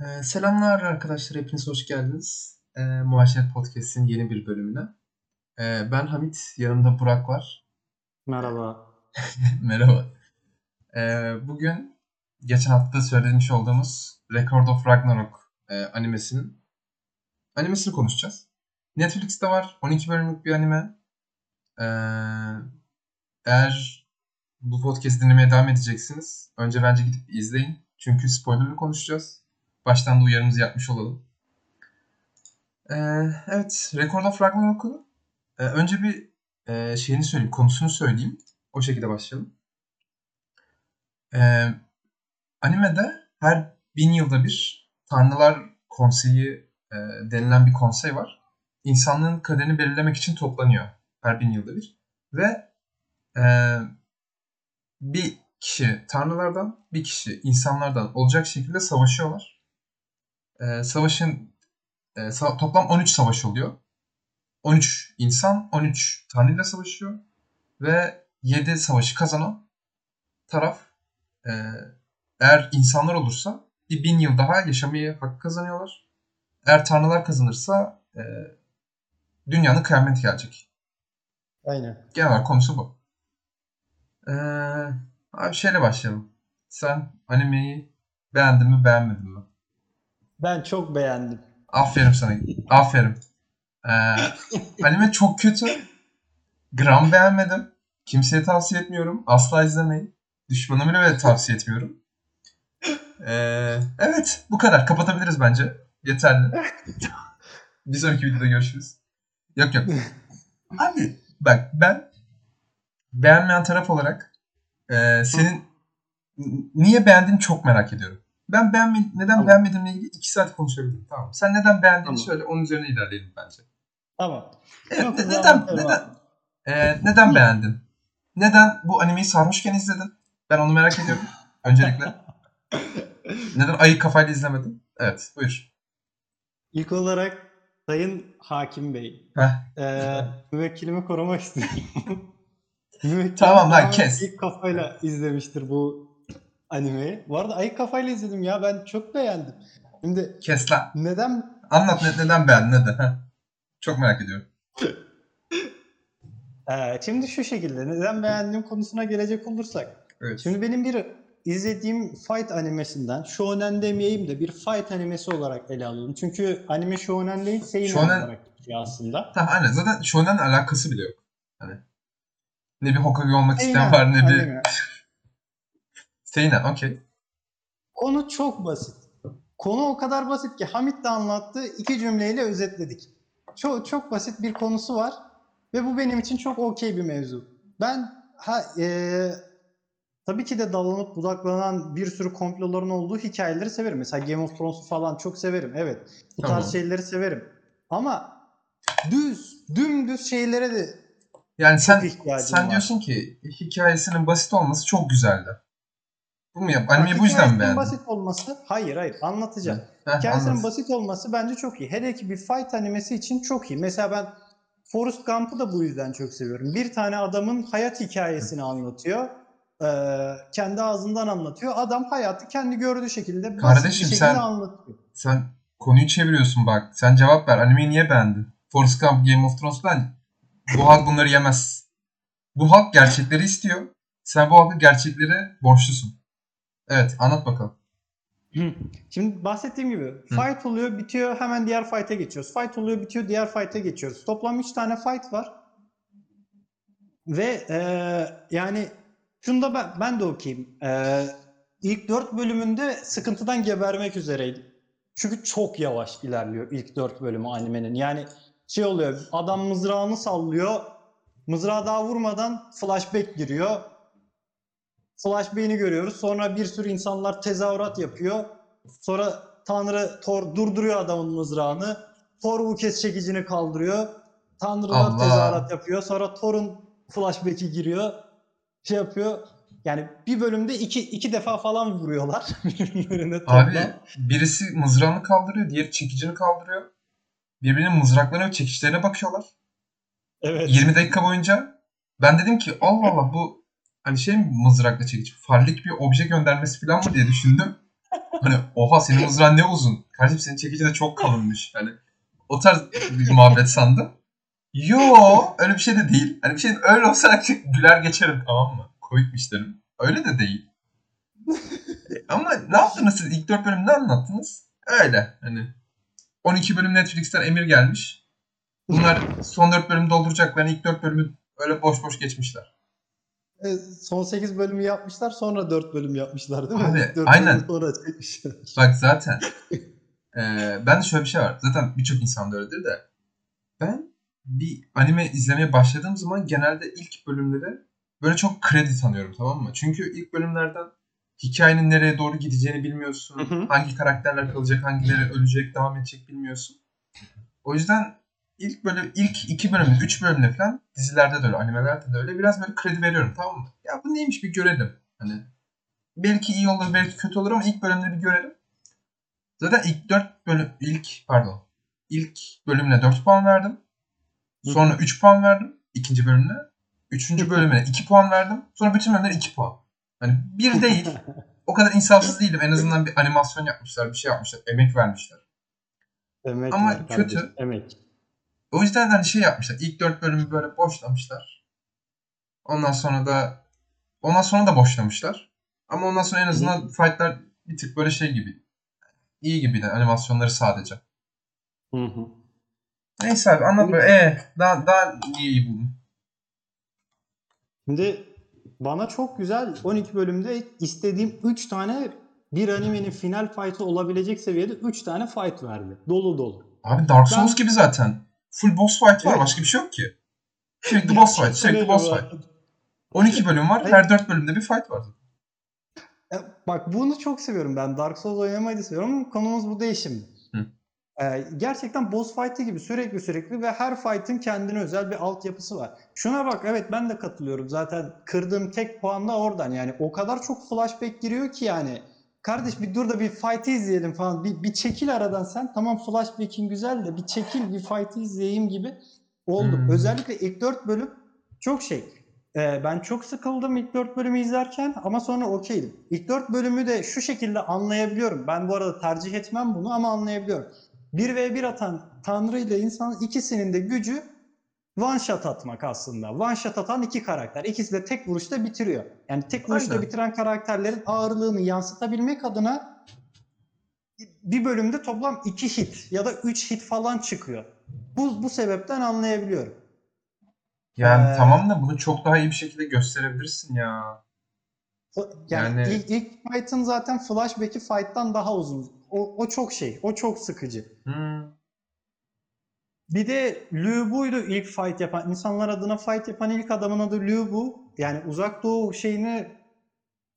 Ee, selamlar arkadaşlar, hepiniz hoş geldiniz. Ee, Muhaşeret Podcast'in yeni bir bölümüne. Ee, ben Hamit, yanımda Burak var. Merhaba. Merhaba. Ee, bugün geçen hafta söylemiş olduğumuz Record of Ragnarok e, animesinin animesini konuşacağız. Netflix'te var, 12 bölümlük bir anime. Ee, eğer bu podcast dinlemeye devam edeceksiniz, önce bence gidip izleyin. Çünkü spoilerlı konuşacağız. Baştan da uyarımızı yapmış olalım. Ee, evet, Record of Ragnarok'u e, önce bir e, şeyini söyleyeyim, konusunu söyleyeyim. O şekilde başlayalım. Ee, animede her bin yılda bir Tanrılar Konseyi e, denilen bir konsey var. İnsanlığın kaderini belirlemek için toplanıyor her bin yılda bir. Ve e, bir kişi tanrılardan, bir kişi insanlardan olacak şekilde savaşıyorlar. Ee, savaşın e, sa- toplam 13 savaş oluyor. 13 insan 13 tanrıyla savaşıyor. Ve 7 savaşı kazanan taraf e, eğer insanlar olursa bir bin yıl daha yaşamayı hak kazanıyorlar. Eğer tanrılar kazanırsa e, dünyanın kıyameti gelecek. Aynen. Genel konusu bu. Ee, abi şeyle başlayalım. Sen animeyi beğendin mi beğenmedin mi? Ben çok beğendim. Aferin sana. Aferin. Ee, anime çok kötü. Gram beğenmedim. Kimseye tavsiye etmiyorum. Asla izlemeyin. Düşmanıma bile tavsiye etmiyorum. Ee, evet bu kadar. Kapatabiliriz bence. Yeterli. Bir sonraki videoda görüşürüz. Yok yok. Abi bak ben beğenmeyen taraf olarak e, senin niye beğendiğini çok merak ediyorum. Ben beğenme, neden Tamam. beğenmediğimle ilgili iki saat konuşabilirim. Tamam. Sen neden beğendiğini Tamam. söyle. Onun üzerine ilerleyelim bence. Tamam. Evet, Çok ne- neden neden e, neden beğendin? Neden bu animeyi sarmışken izledin? Ben onu merak ediyorum. Öncelikle. Neden ayık kafayla izlemedin? Evet, buyur. İlk olarak Sayın Hakim Bey, Heh. e, müvekkilimi korumak istiyorum. Müvekkilim Tamam lan, kes. İlk kafayla izlemiştir bu animeyi. Bu arada ayık kafayla izledim ya ben çok beğendim. Şimdi Kes lan. neden Anlat ne- neden beğendin neden? Çok merak ediyorum. e, şimdi şu şekilde neden beğendiğim konusuna gelecek olursak. Evet. Şimdi benim bir izlediğim fight animesinden, shonen demeyeyim de bir fight animesi olarak ele alalım. Çünkü anime shonen değil, seinen Shonen- olarak geçiyor aslında. Tamam aynen. Zaten shonen alakası bile yok. Hani ne bir Hokage olmak isteyen Seinen var ne bir anime. Seinen. Okey. Konu çok basit. Konu o kadar basit ki Hamit de anlattı, iki cümleyle özetledik. Çok çok basit bir konusu var ve bu benim için çok okey bir mevzu. Ben ha eee, tabii ki de dalanıp budaklanan bir sürü komploların olduğu hikayeleri severim. Mesela Game of Thrones'u falan çok severim. Evet. Bu Tamam. tarz şeyleri severim. Ama düz, dümdüz şeylere de Yani sen sen var. diyorsun ki hikayesinin basit olması çok güzeldi. Bu mu yap? Animeyi bu yüzden mi beğendin? basit olması, hayır hayır anlatacağım. Heh, Hikayesinin basit olması bence çok iyi. Hele ki bir fight animesi için çok iyi. Mesela ben Forrest Gump'ı da bu yüzden çok seviyorum. Bir tane adamın hayat hikayesini anlatıyor. Ee, kendi ağzından anlatıyor. Adam hayatı kendi gördüğü şekilde basit Kardeşim, bir şekilde sen- anlatıyor. Sen konuyu çeviriyorsun bak. Sen cevap ver. Animeyi niye beğendin? Forrest Gump, Game of Thrones ben. Bu halk bunları yemez. Bu halk gerçekleri istiyor. Sen bu halkın gerçeklere borçlusun. Evet anlat bakalım. Şimdi bahsettiğim gibi Hı. fight oluyor, bitiyor, hemen diğer fight'e geçiyoruz. Fight oluyor, bitiyor, diğer fight'e geçiyoruz. Toplam 3 tane fight var. Ve eee, yani şunda ben, ben de okuyayım. Eee ilk 4 bölümünde sıkıntıdan gebermek üzereydim. Çünkü çok yavaş ilerliyor ilk 4 bölümü animenin. Yani şey oluyor, adam mızrağını sallıyor. Mızrağı daha vurmadan flashback giriyor. Flashback'ini görüyoruz. Sonra bir sürü insanlar tezahürat yapıyor. Sonra Tanrı Thor durduruyor adamın mızrağını. Thor bu kez çekicini kaldırıyor. Tanrılar tezahürat yapıyor. Sonra Thor'un flashback'i giriyor. Şey yapıyor. Yani bir bölümde iki, iki defa falan vuruyorlar toplam. Abi birisi mızrağını kaldırıyor, diğeri çekicini kaldırıyor. Birbirinin mızraklarına ve çekişlerine bakıyorlar. evet. 20 dakika boyunca ben dedim ki Allah Allah bu hani şey mi mızrakla çekiç? Farlik bir obje göndermesi falan mı diye düşündüm. Hani oha senin mızrağın ne uzun. Kardeşim senin çekici de çok kalınmış. Hani o tarz bir muhabbet sandım. Yo öyle bir şey de değil. Hani bir şey öyle olsa güler geçerim tamam mı? Komikmiş derim. Öyle de değil. Ama ne yaptınız siz? İlk 4 bölüm ne anlattınız? Öyle hani. 12 bölüm Netflix'ten emir gelmiş. Bunlar son 4 bölüm dolduracaklar. ilk 4 bölümü öyle boş boş geçmişler. E, son 8 bölümü yapmışlar sonra 4 bölüm yapmışlar değil mi? Abi, İlk dört aynen. bölüm Sonra çekmişler. Bak zaten. eee ben de şöyle bir şey var. Zaten birçok insan da öyledir de. Ben bir anime izlemeye başladığım zaman genelde ilk bölümleri böyle çok kredi tanıyorum tamam mı? Çünkü ilk bölümlerden hikayenin nereye doğru gideceğini bilmiyorsun. Hı hı. Hangi karakterler kalacak, hangileri ölecek, devam edecek bilmiyorsun. O yüzden ilk böyle ilk iki bölümde, üç bölümde falan dizilerde de öyle, animelerde de öyle biraz böyle kredi veriyorum tamam mı? Ya bu neymiş bir görelim. Hani belki iyi olur, belki kötü olur ama ilk bölümde bir görelim. Zaten ilk 4 bölüm ilk pardon. ilk bölümüne 4 puan verdim. Sonra 3 puan verdim ikinci bölümüne. Üçüncü bölümüne 2 puan verdim. Sonra bütün bölümlere 2 puan. Hani bir değil. o kadar insafsız değilim. En azından bir animasyon yapmışlar, bir şey yapmışlar, emek vermişler. Emek Ama var kardeşim, kötü. Emek. O yüzden hani şey yapmışlar. İlk 4 bölümü böyle boşlamışlar. Ondan sonra da ondan sonra da boşlamışlar. Ama ondan sonra en azından fight'lar bir tık böyle şey gibi. İyi gibi de animasyonları sadece. Hı hı. Neyse abi anlat böyle. Ee, daha, daha iyi, iyi buldum. Şimdi bana çok güzel 12 bölümde istediğim 3 tane bir animenin final fight'ı olabilecek seviyede 3 tane fight verdi. Dolu dolu. Abi Dark Souls Ben- gibi zaten. Full boss fight var. Evet. Başka bir şey yok ki. Sürekli boss fight. Sürekli boss fight. arada. 12 bölüm var. Her 4 bölümde bir fight var. Bak bunu çok seviyorum ben. Dark Souls oynamayı da seviyorum ama konumuz bu değil şimdi. Hı. E, gerçekten boss fight'ı gibi sürekli sürekli ve her fight'ın kendine özel bir altyapısı var. Şuna bak evet ben de katılıyorum. Zaten kırdığım tek puan da oradan. Yani o kadar çok flashback giriyor ki yani. Kardeş bir dur da bir fight'ı izleyelim falan. Bir, bir çekil aradan sen. Tamam flashback'in güzel de bir çekil bir fight'ı izleyeyim gibi oldu. Hmm. Özellikle ilk 4 bölüm çok şey. Ee, ben çok sıkıldım ilk 4 bölümü izlerken ama sonra okeydim. İlk 4 bölümü de şu şekilde anlayabiliyorum. Ben bu arada tercih etmem bunu ama anlayabiliyorum. 1v1 atan Tanrı ile insan ikisinin de gücü one shot atmak aslında. One shot atan iki karakter. İkisi de tek vuruşta bitiriyor. Yani tek vuruşta Aynen. bitiren karakterlerin ağırlığını yansıtabilmek adına bir bölümde toplam 2 hit ya da 3 hit falan çıkıyor. Bu, bu sebepten anlayabiliyorum. Yani Ee, tamam da bunu çok daha iyi bir şekilde gösterebilirsin ya. Yani, Yani- ilk, ilk fight'ın zaten flashback'i fight'tan daha uzun. O, o çok şey, o çok sıkıcı. Hmm. Bir de Liu Bu'ydu ilk fight yapan, insanlar adına fight yapan ilk adamın adı Liu Bu. Yani uzak doğu şeyini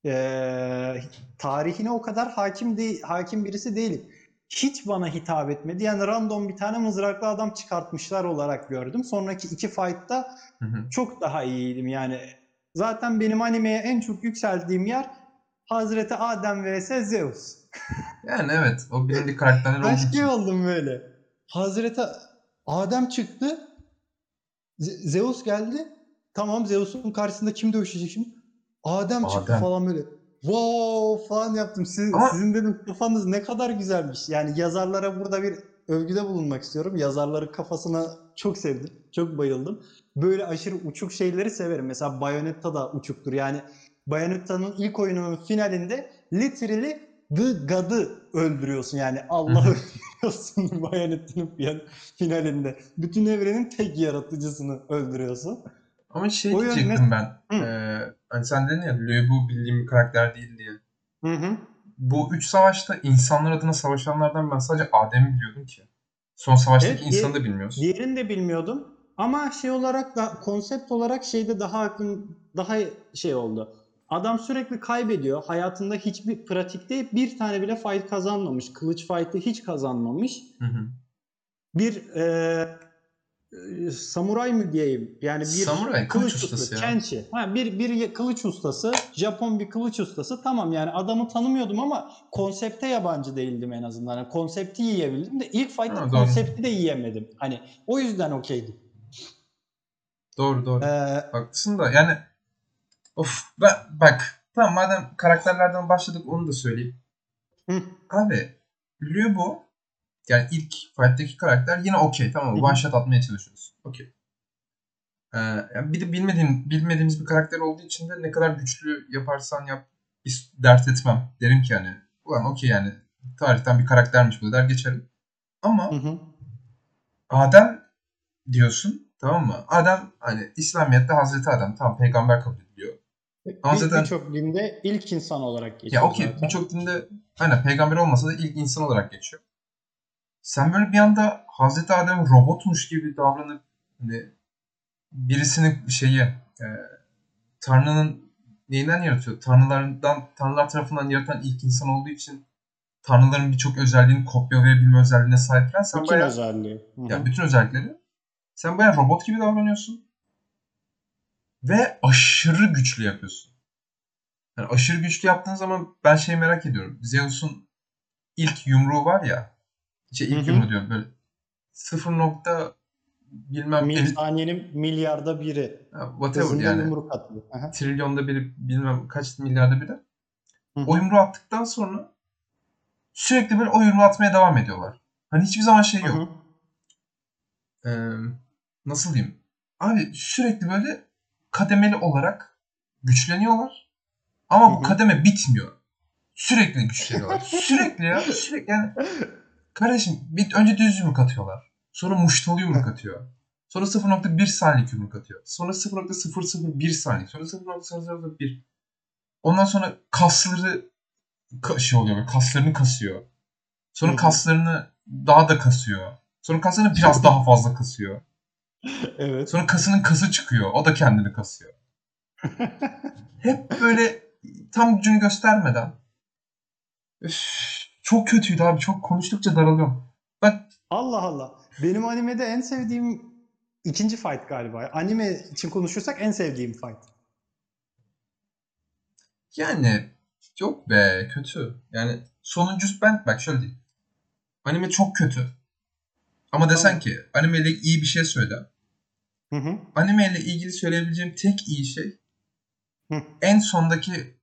eee, tarihine o kadar hakim değil, hakim birisi değilim. Hiç bana hitap etmedi. Yani random bir tane mızraklı adam çıkartmışlar olarak gördüm. Sonraki iki fight'ta Hı hı. çok daha iyiydim yani. Zaten benim animeye en çok yükseldiğim yer Hazreti Adem vs Zeus. Yani evet. O bilindik karakterler için. şey oldum böyle. Hazreti Adem çıktı. Ze- Zeus geldi. Tamam Zeus'un karşısında kim dövüşecek şimdi? Adem, çıktı Adem. falan böyle. Wow falan yaptım. Siz, Ama- Sizin dedim kafanız ne kadar güzelmiş. Yani yazarlara burada bir övgüde bulunmak istiyorum. Yazarların kafasına çok sevdim. Çok bayıldım. Böyle aşırı uçuk şeyleri severim. Mesela Bayonetta da uçuktur. Yani Bayonetta'nın ilk oyununun finalinde literally The God'ı öldürüyorsun. Yani Allah'ı Hı hı. öldürüyorsun Bayonetta'nın fin- finalinde. Bütün evrenin tek yaratıcısını öldürüyorsun. Ama şey O diyecektim ben. Hı. Ee, hani sen dedin ya Liu Bu bildiğim bir karakter değil diye. Hı hı. Bu üç savaşta insanlar adına savaşanlardan ben sadece Adem'i biliyordum ki. Son savaştaki Evet, insanı da bilmiyoruz. Diğerini de bilmiyordum. Ama şey olarak da konsept olarak şeyde daha aklım daha şey oldu. Adam sürekli kaybediyor. Hayatında hiçbir pratikte bir tane bile fight kazanmamış. Kılıç fight'ı hiç kazanmamış. Hı hı. Bir e, e, samuray mı diyeyim? Yani bir Samuray, kılıç ustası ya. Kenshi. Ha, bir bir kılıç ustası, Japon bir kılıç ustası. Tamam yani adamı tanımıyordum ama konsepte yabancı değildim en azından. Yani konsepti yiyebildim de ilk fight'ta Ha, doğru. konsepti de yiyemedim. Hani o yüzden okeydim. Doğru doğru. Ee, Haklısın da yani of ben bak tamam madem karakterlerden başladık onu da söyleyeyim. Hı. Abi Lübo yani ilk fight'taki karakter yine okey tamam mı? One shot atmaya çalışıyoruz. Okey. Ee, yani bir de bilmediğim, bilmediğimiz bir karakter olduğu için de ne kadar güçlü yaparsan yap dert etmem. Derim ki hani ulan okey yani tarihten bir karaktermiş bu der geçerim. Ama Hı hı. Adem diyorsun tamam mı? Adem hani İslamiyet'te Hazreti Adem tam peygamber kabul ediliyor. Ama Bir- zaten- Birçok dinde ilk insan olarak geçiyor Ya okey birçok dinde aynen peygamber olmasa da ilk insan olarak geçiyor. Sen böyle bir anda Hazreti Adem robotmuş gibi davranıp hani birisini şeyi e, Tanrı'nın neyinden yaratıyor? Tanrılardan Tanrılar tarafından yaratan ilk insan olduğu için Tanrıların birçok özelliğini kopyalayabilme özelliğine sahipken sen Bütün bayağı özelliği. Hı hı. ya bütün özellikleri sen bayağı robot gibi davranıyorsun. Ve aşırı güçlü yapıyorsun. Yani aşırı güçlü yaptığın zaman ben şey merak ediyorum. Zeus'un ilk yumruğu var ya. Şey ilk Hı hı. yumruğu diyorum böyle. Sıfır nokta bilmem Mil- saniyenin milyarda biri. ha, whatever Hızında yani. yumruk atıyor. Aha. Trilyonda biri bilmem kaç milyarda biri. Hı hı. O yumruğu attıktan sonra sürekli böyle o yumruğu atmaya devam ediyorlar. Hani hiçbir zaman şey yok. hı. Ee, nasıl diyeyim? Abi sürekli böyle kademeli olarak güçleniyorlar. Ama bu kademe bitmiyor. Sürekli güçleniyorlar. sürekli ya. Sürekli yani. Kardeşim bir, önce düz yumruk atıyorlar. Sonra muştalı yumruk atıyor. Sonra 0.1 saniyelik yumruk atıyor. Sonra 0.001 saniye. Sonra 0.001. Ondan sonra kasları ka- şey oluyor. böyle, Kaslarını kasıyor. Sonra kaslarını daha da kasıyor. Sonra kaslarını biraz daha fazla kasıyor. Evet. Sonra kasının kası çıkıyor. O da kendini kasıyor. Hep böyle tam gücünü göstermeden. Üf, çok kötüydü abi. Çok konuştukça daralıyorum. Ben Allah Allah. Benim animede en sevdiğim ikinci fight galiba. Anime için konuşursak en sevdiğim fight. yani yok be kötü. Yani sonuncusu ben bak şöyle diyeyim. Anime çok kötü. Ama desen ki anime ile iyi bir şey söyle. Hı hı. Anime ile ilgili söyleyebileceğim tek iyi şey Hı. en sondaki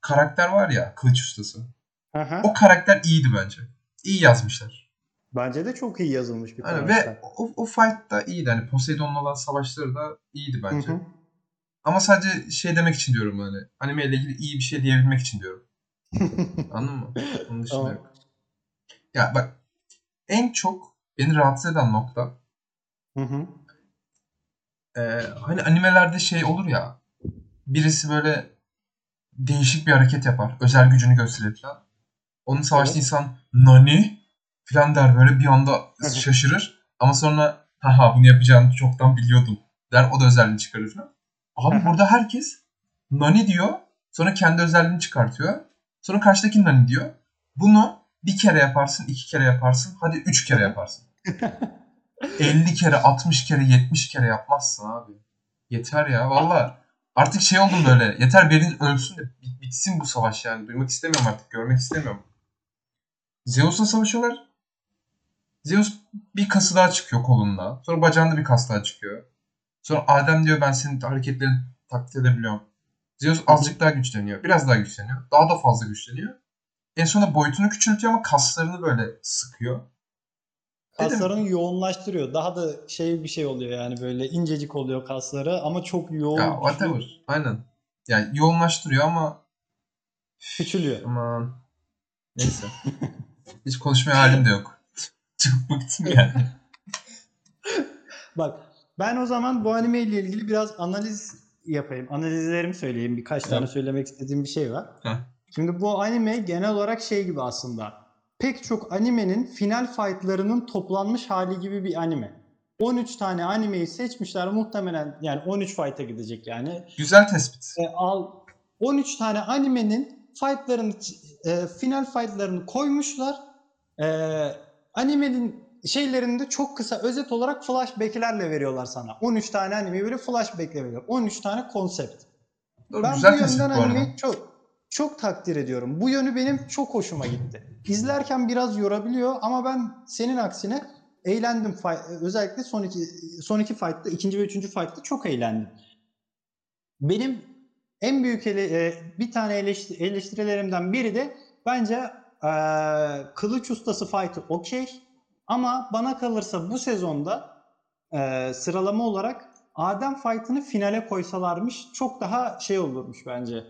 karakter var ya kılıç ustası. Aha. O karakter iyiydi bence. İyi yazmışlar. Bence de çok iyi yazılmış bir Hani karakter. ve o, o fight da iyiydi. Hani Poseidon'la olan savaşları da iyiydi bence. Hı hı. Ama sadece şey demek için diyorum hani. Anime ile ilgili iyi bir şey diyebilmek için diyorum. Anladın mı? Onun dışında Tamam. yok. Ya bak en çok beni rahatsız eden nokta Hı hı. e, hani animelerde şey olur ya birisi böyle değişik bir hareket yapar. Özel gücünü gösterir falan. Onun savaşta Evet. insan nani falan der böyle bir anda şaşırır. Ama sonra haha bunu yapacağını çoktan biliyordum der. O da özelliğini çıkarır falan. Abi burada herkes nani diyor. Sonra kendi özelliğini çıkartıyor. Sonra karşıdaki nani diyor. Bunu bir kere yaparsın, iki kere yaparsın. Hadi üç kere yaparsın. 50 kere, 60 kere, 70 kere yapmazsın abi. Yeter ya valla. Artık şey oldum böyle. Yeter biriniz ölsün de bit- bitsin bu savaş yani. Duymak istemiyorum artık. Görmek istemiyorum. Zeus'la savaşıyorlar. Zeus bir kası daha çıkıyor kolunda. Sonra bacağında bir kas daha çıkıyor. Sonra Adem diyor ben senin hareketlerini taklit edebiliyorum. Zeus azıcık daha güçleniyor. Biraz daha güçleniyor. Daha da fazla güçleniyor. En sonunda boyutunu küçültüyor ama kaslarını böyle sıkıyor. Dedim, Kaslarını yoğunlaştırıyor. Daha da şey bir şey oluyor yani böyle incecik oluyor kasları ama çok yoğun, Ya whatever. Aynen. Yani yoğunlaştırıyor ama küçülüyor. aman neyse. Hiç konuşmaya halim de yok. Çok bıktım yani. Bak ben o zaman bu anime ile ilgili biraz analiz yapayım. Analizlerimi söyleyeyim. Birkaç tane söylemek istediğim bir şey var. Heh. Şimdi bu anime genel olarak şey gibi aslında. Pek çok animenin final fightlarının toplanmış hali gibi bir anime. 13 tane animeyi seçmişler muhtemelen yani 13 fight'a gidecek yani. Güzel tespit. E, al 13 tane animenin fightlarını e, final fightlarını koymuşlar. E, animenin şeylerini de çok kısa özet olarak flashback'lerle veriyorlar sana. 13 tane anime böyle flashback'le veriyor. 13 tane konsept. Doğru, Ben güzel bu yönden animeyi çok çok takdir ediyorum. Bu yönü benim çok hoşuma gitti. İzlerken biraz yorabiliyor ama ben senin aksine eğlendim. Özellikle son iki, son iki fight'ta, ikinci ve üçüncü fight'ta çok eğlendim. Benim en büyük ele, e, bir tane eleşti- eleştirilerimden biri de bence eee, kılıç ustası fight'ı okey. Ama bana kalırsa bu sezonda eee, sıralama olarak Adem fight'ını finale koysalarmış çok daha şey olurmuş bence.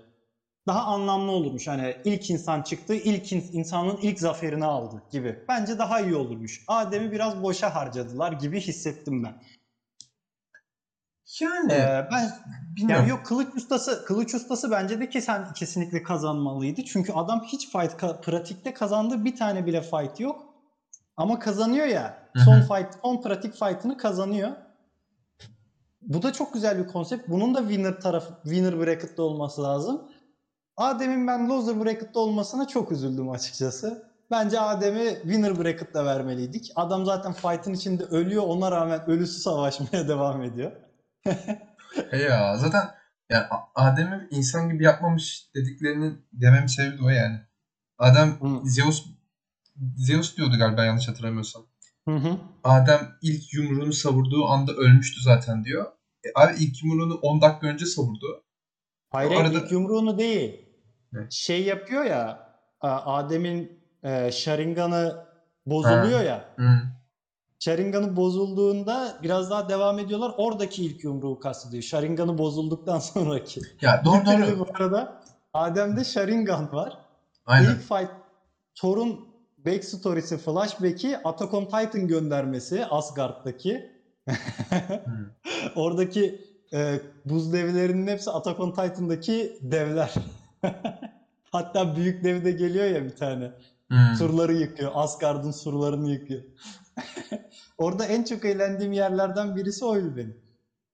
Daha anlamlı olurmuş. Hani ilk insan çıktı, ilk in- insanın ilk zaferini aldı gibi. Bence daha iyi olurmuş. Adem'i biraz boşa harcadılar gibi hissettim ben. Yani Ee, ben bilmiyorum. yani yok kılıç ustası kılıç ustası bence de kesen, kesinlikle kazanmalıydı. Çünkü adam hiç fight ka- pratikte kazandığı bir tane bile fight yok. Ama kazanıyor ya. Son fight, son pratik fight'ını kazanıyor. Bu da çok güzel bir konsept. Bunun da winner tarafı winner bracket'ta olması lazım. Adem'in ben loser bracket'ta olmasına çok üzüldüm açıkçası. Bence Adem'i winner bracket'ta vermeliydik. Adam zaten fight'ın içinde ölüyor. Ona rağmen ölüsü savaşmaya devam ediyor. E ya zaten yani Adem'i insan gibi yapmamış dediklerinin dememin sebebi de o yani. Adem Hı. Zeus Zeus diyordu galiba yanlış hatırlamıyorsam. Hı hı. Adem ilk yumruğunu savurduğu anda ölmüştü zaten diyor. E, abi ilk yumruğunu 10 dakika önce savurdu. Hayır arada- ilk yumruğunu değil. Ne? Şey yapıyor ya Adem'in e, Sharingan'ı bozuluyor Ha. ya. Hı. Sharingan'ı bozulduğunda biraz daha devam ediyorlar. Oradaki ilk yumruğu kastediyor. Sharingan'ı bozulduktan sonraki. Ya doğru doğru. Bu arada Adem'de Sharingan var. Aynen. İlk fight Thor'un backstory'si, flashback'i Attack on Titan göndermesi Asgard'daki. Oradaki e, buz devlerinin hepsi Attack on Titan'daki devler. Hatta büyük dev de geliyor ya bir tane. Hı. Surları yıkıyor. Asgard'ın surlarını yıkıyor. Orada en çok eğlendiğim yerlerden birisi oydu benim.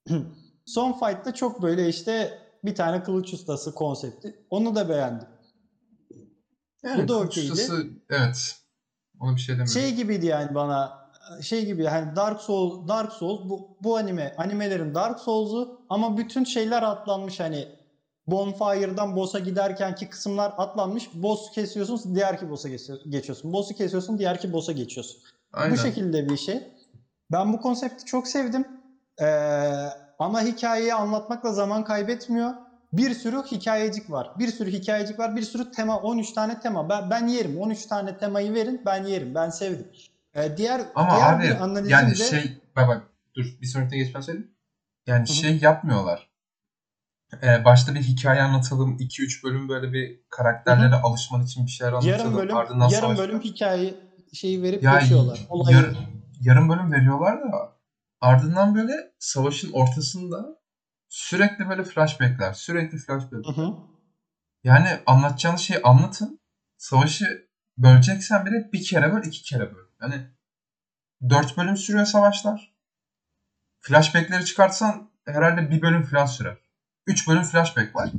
Son fight'ta çok böyle işte bir tane kılıç ustası konsepti. Onu da beğendim. Yani Bu da kılıç okeydi. ustası, evet. Ona bir şey demiyorum. Şey gibiydi yani bana şey gibi hani Dark Souls Dark Souls bu bu anime animelerin Dark Souls'u ama bütün şeyler atlanmış hani Bonfire'dan boss'a giderkenki kısımlar atlanmış. Boss kesiyorsun, diğerki boss'a geçiyor- geçiyorsun. Boss'u kesiyorsun, diğerki boss'a geçiyorsun. Aynen. Bu şekilde bir şey. Ben bu konsepti çok sevdim. Ee, ana hikayeyi anlatmakla zaman kaybetmiyor. Bir sürü hikayecik var. Bir sürü hikayecik var. Bir sürü tema. 13 tane tema. Ben, ben yerim. 13 tane temayı verin. Ben yerim. Ben sevdim. Ee, diğer Ama diğer abi bir analizim yani şey bak bak dur bir sonrakine geçmeden söyleyeyim. Yani hı. şey yapmıyorlar. Ee, başta bir hikaye anlatalım. 2-3 bölüm böyle bir karakterlere alışman için bir şeyler anlatalım. yarım bölüm ardından yarım savaş- bölüm hikaye şeyi verip Ya geçiyorlar. Yar- yarım bölüm veriyorlar da ardından böyle savaşın ortasında sürekli böyle flashbackler. Sürekli flashback. Hı hı. Yani anlatacağınız şeyi anlatın. Savaşı böleceksen bile bir kere böl, iki kere böl. Yani dört bölüm sürüyor savaşlar. Flashbackleri çıkartsan herhalde bir bölüm falan sürer. Üç bölüm flashback var.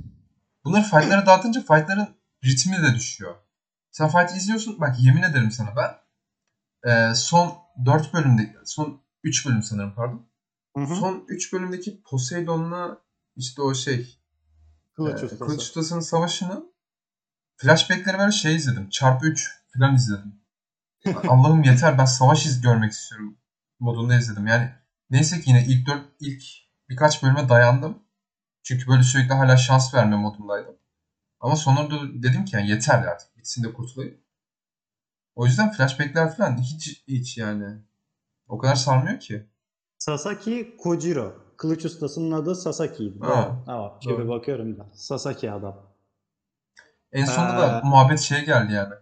Bunları fightlara dağıtınca fightların ritmi de düşüyor. Sen fight izliyorsun. Bak yemin ederim sana ben e, son dört bölümde, son üç bölüm sanırım pardon. Hı hı. Son üç bölümdeki Poseidon'la işte o şey Kılıç ustası. Kılıç Ustası'nın savaşını flashbackleri böyle şey izledim. Çarpı 3 falan izledim. Allah'ım yeter ben savaş iz görmek istiyorum modunda izledim. Yani neyse ki yine ilk dört ilk birkaç bölüme dayandım. Çünkü böyle sürekli hala şans verme modundaydım. Ama sonunda dedim ki yani yeter artık bitsin de kurtulayım. O yüzden flashbackler falan hiç hiç yani o kadar sarmıyor ki. Sasaki Kojiro. Kılıç ustasının adı Sasaki'ydi. Ha. Şimdi doğru. bakıyorum da. Sasaki adam. En sonunda da Ee, muhabbet şeye geldi yani.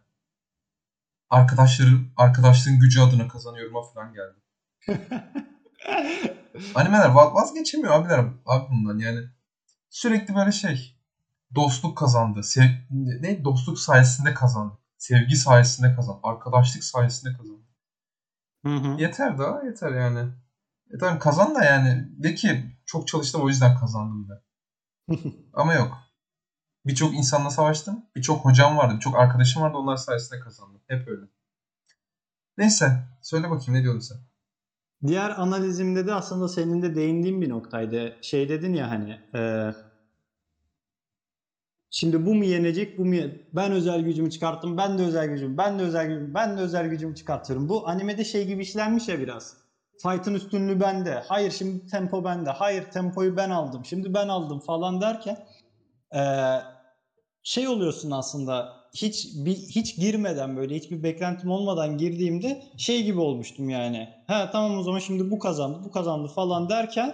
Arkadaşların, arkadaşlığın gücü adına kazanıyorum'a falan geldi. Animeler va- vazgeçemiyor abiler abi bundan yani. Sürekli böyle şey. Dostluk kazandı. Sev ne? Dostluk sayesinde kazandı. Sevgi sayesinde kazandı. Arkadaşlık sayesinde kazandı. Hı hı. Yeter daha yeter yani. E tamam kazan da yani. De ki çok çalıştım o yüzden kazandım da. Ama yok. Birçok insanla savaştım. Birçok hocam vardı. Birçok arkadaşım vardı. Onlar sayesinde kazandım. Hep öyle. Neyse. Söyle bakayım ne diyordun sen? Diğer analizimde de aslında senin de değindiğin bir noktaydı. Şey dedin ya hani e, şimdi bu mu yenecek bu mu ben özel gücümü çıkarttım ben de özel gücüm ben de özel gücüm ben de özel gücümü çıkartıyorum. Bu animede şey gibi işlenmiş ya biraz. Fight'ın üstünlüğü bende. Hayır şimdi tempo bende. Hayır tempoyu ben aldım. Şimdi ben aldım falan derken e, şey oluyorsun aslında hiç bir hiç girmeden böyle hiçbir beklentim olmadan girdiğimde şey gibi olmuştum yani. Ha tamam o zaman şimdi bu kazandı, bu kazandı falan derken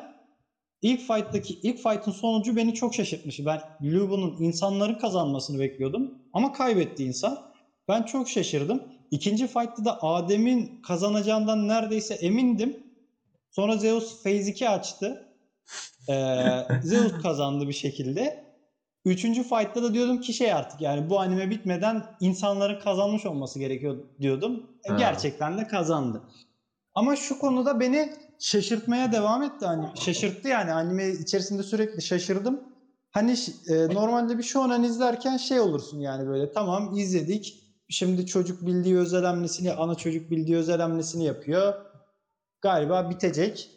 ilk fight'taki ilk fight'ın sonucu beni çok şaşırtmıştı. Ben Lubu'nun insanların kazanmasını bekliyordum ama kaybetti insan. Ben çok şaşırdım. İkinci fight'ta da Adem'in kazanacağından neredeyse emindim. Sonra Zeus Phase 2 açtı. Ee, Zeus kazandı bir şekilde. Üçüncü fight'ta da diyordum ki şey artık yani bu anime bitmeden insanların kazanmış olması gerekiyor diyordum. E, gerçekten de kazandı. Ama şu konuda beni şaşırtmaya devam etti. Hani şaşırttı yani anime içerisinde sürekli şaşırdım. Hani e, normalde bir shonen izlerken şey olursun yani böyle tamam izledik. Şimdi çocuk bildiği özel hamlesini, ana çocuk bildiği özel hamlesini yapıyor. Galiba bitecek.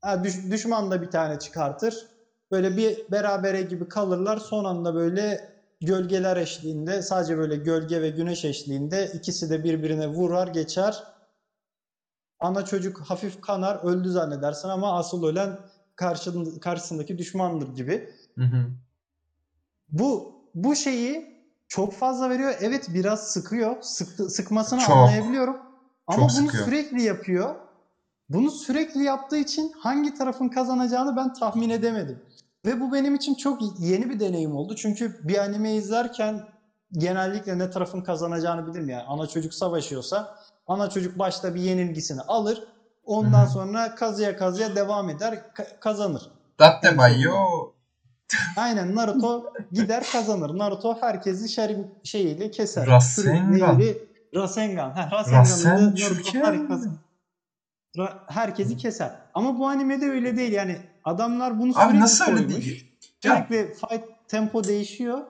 Ha, düş- düşman da bir tane çıkartır. Böyle bir berabere gibi kalırlar. Son anda böyle gölgeler eşliğinde sadece böyle gölge ve güneş eşliğinde ikisi de birbirine vurar geçer. Ana çocuk hafif kanar öldü zannedersin ama asıl ölen karşın, karşısındaki düşmandır gibi. Hı hı. Bu bu şeyi çok fazla veriyor. Evet biraz sıkıyor. Sıktı, sıkmasını Çok. anlayabiliyorum. Ama Çok bunu sıkıyor. sürekli yapıyor. Bunu sürekli yaptığı için hangi tarafın kazanacağını ben tahmin edemedim. Ve bu benim için çok yeni bir deneyim oldu. Çünkü bir anime izlerken genellikle ne tarafın kazanacağını bilirim yani. Ana çocuk savaşıyorsa ana çocuk başta bir yenilgisini alır. Ondan Hı hı. sonra kazıya kazıya devam eder, ka- kazanır. Datte Bayo. Aynen Naruto gider kazanır. Naruto herkesi şerim şeyiyle keser. Rasengan. Rasengan. Ha, Rasengan'ı Rasen Naruto herkesi keser. Ama bu animede öyle değil. Yani adamlar bunu Abi nasıl öyle değil? Sürekli fight tempo değişiyor.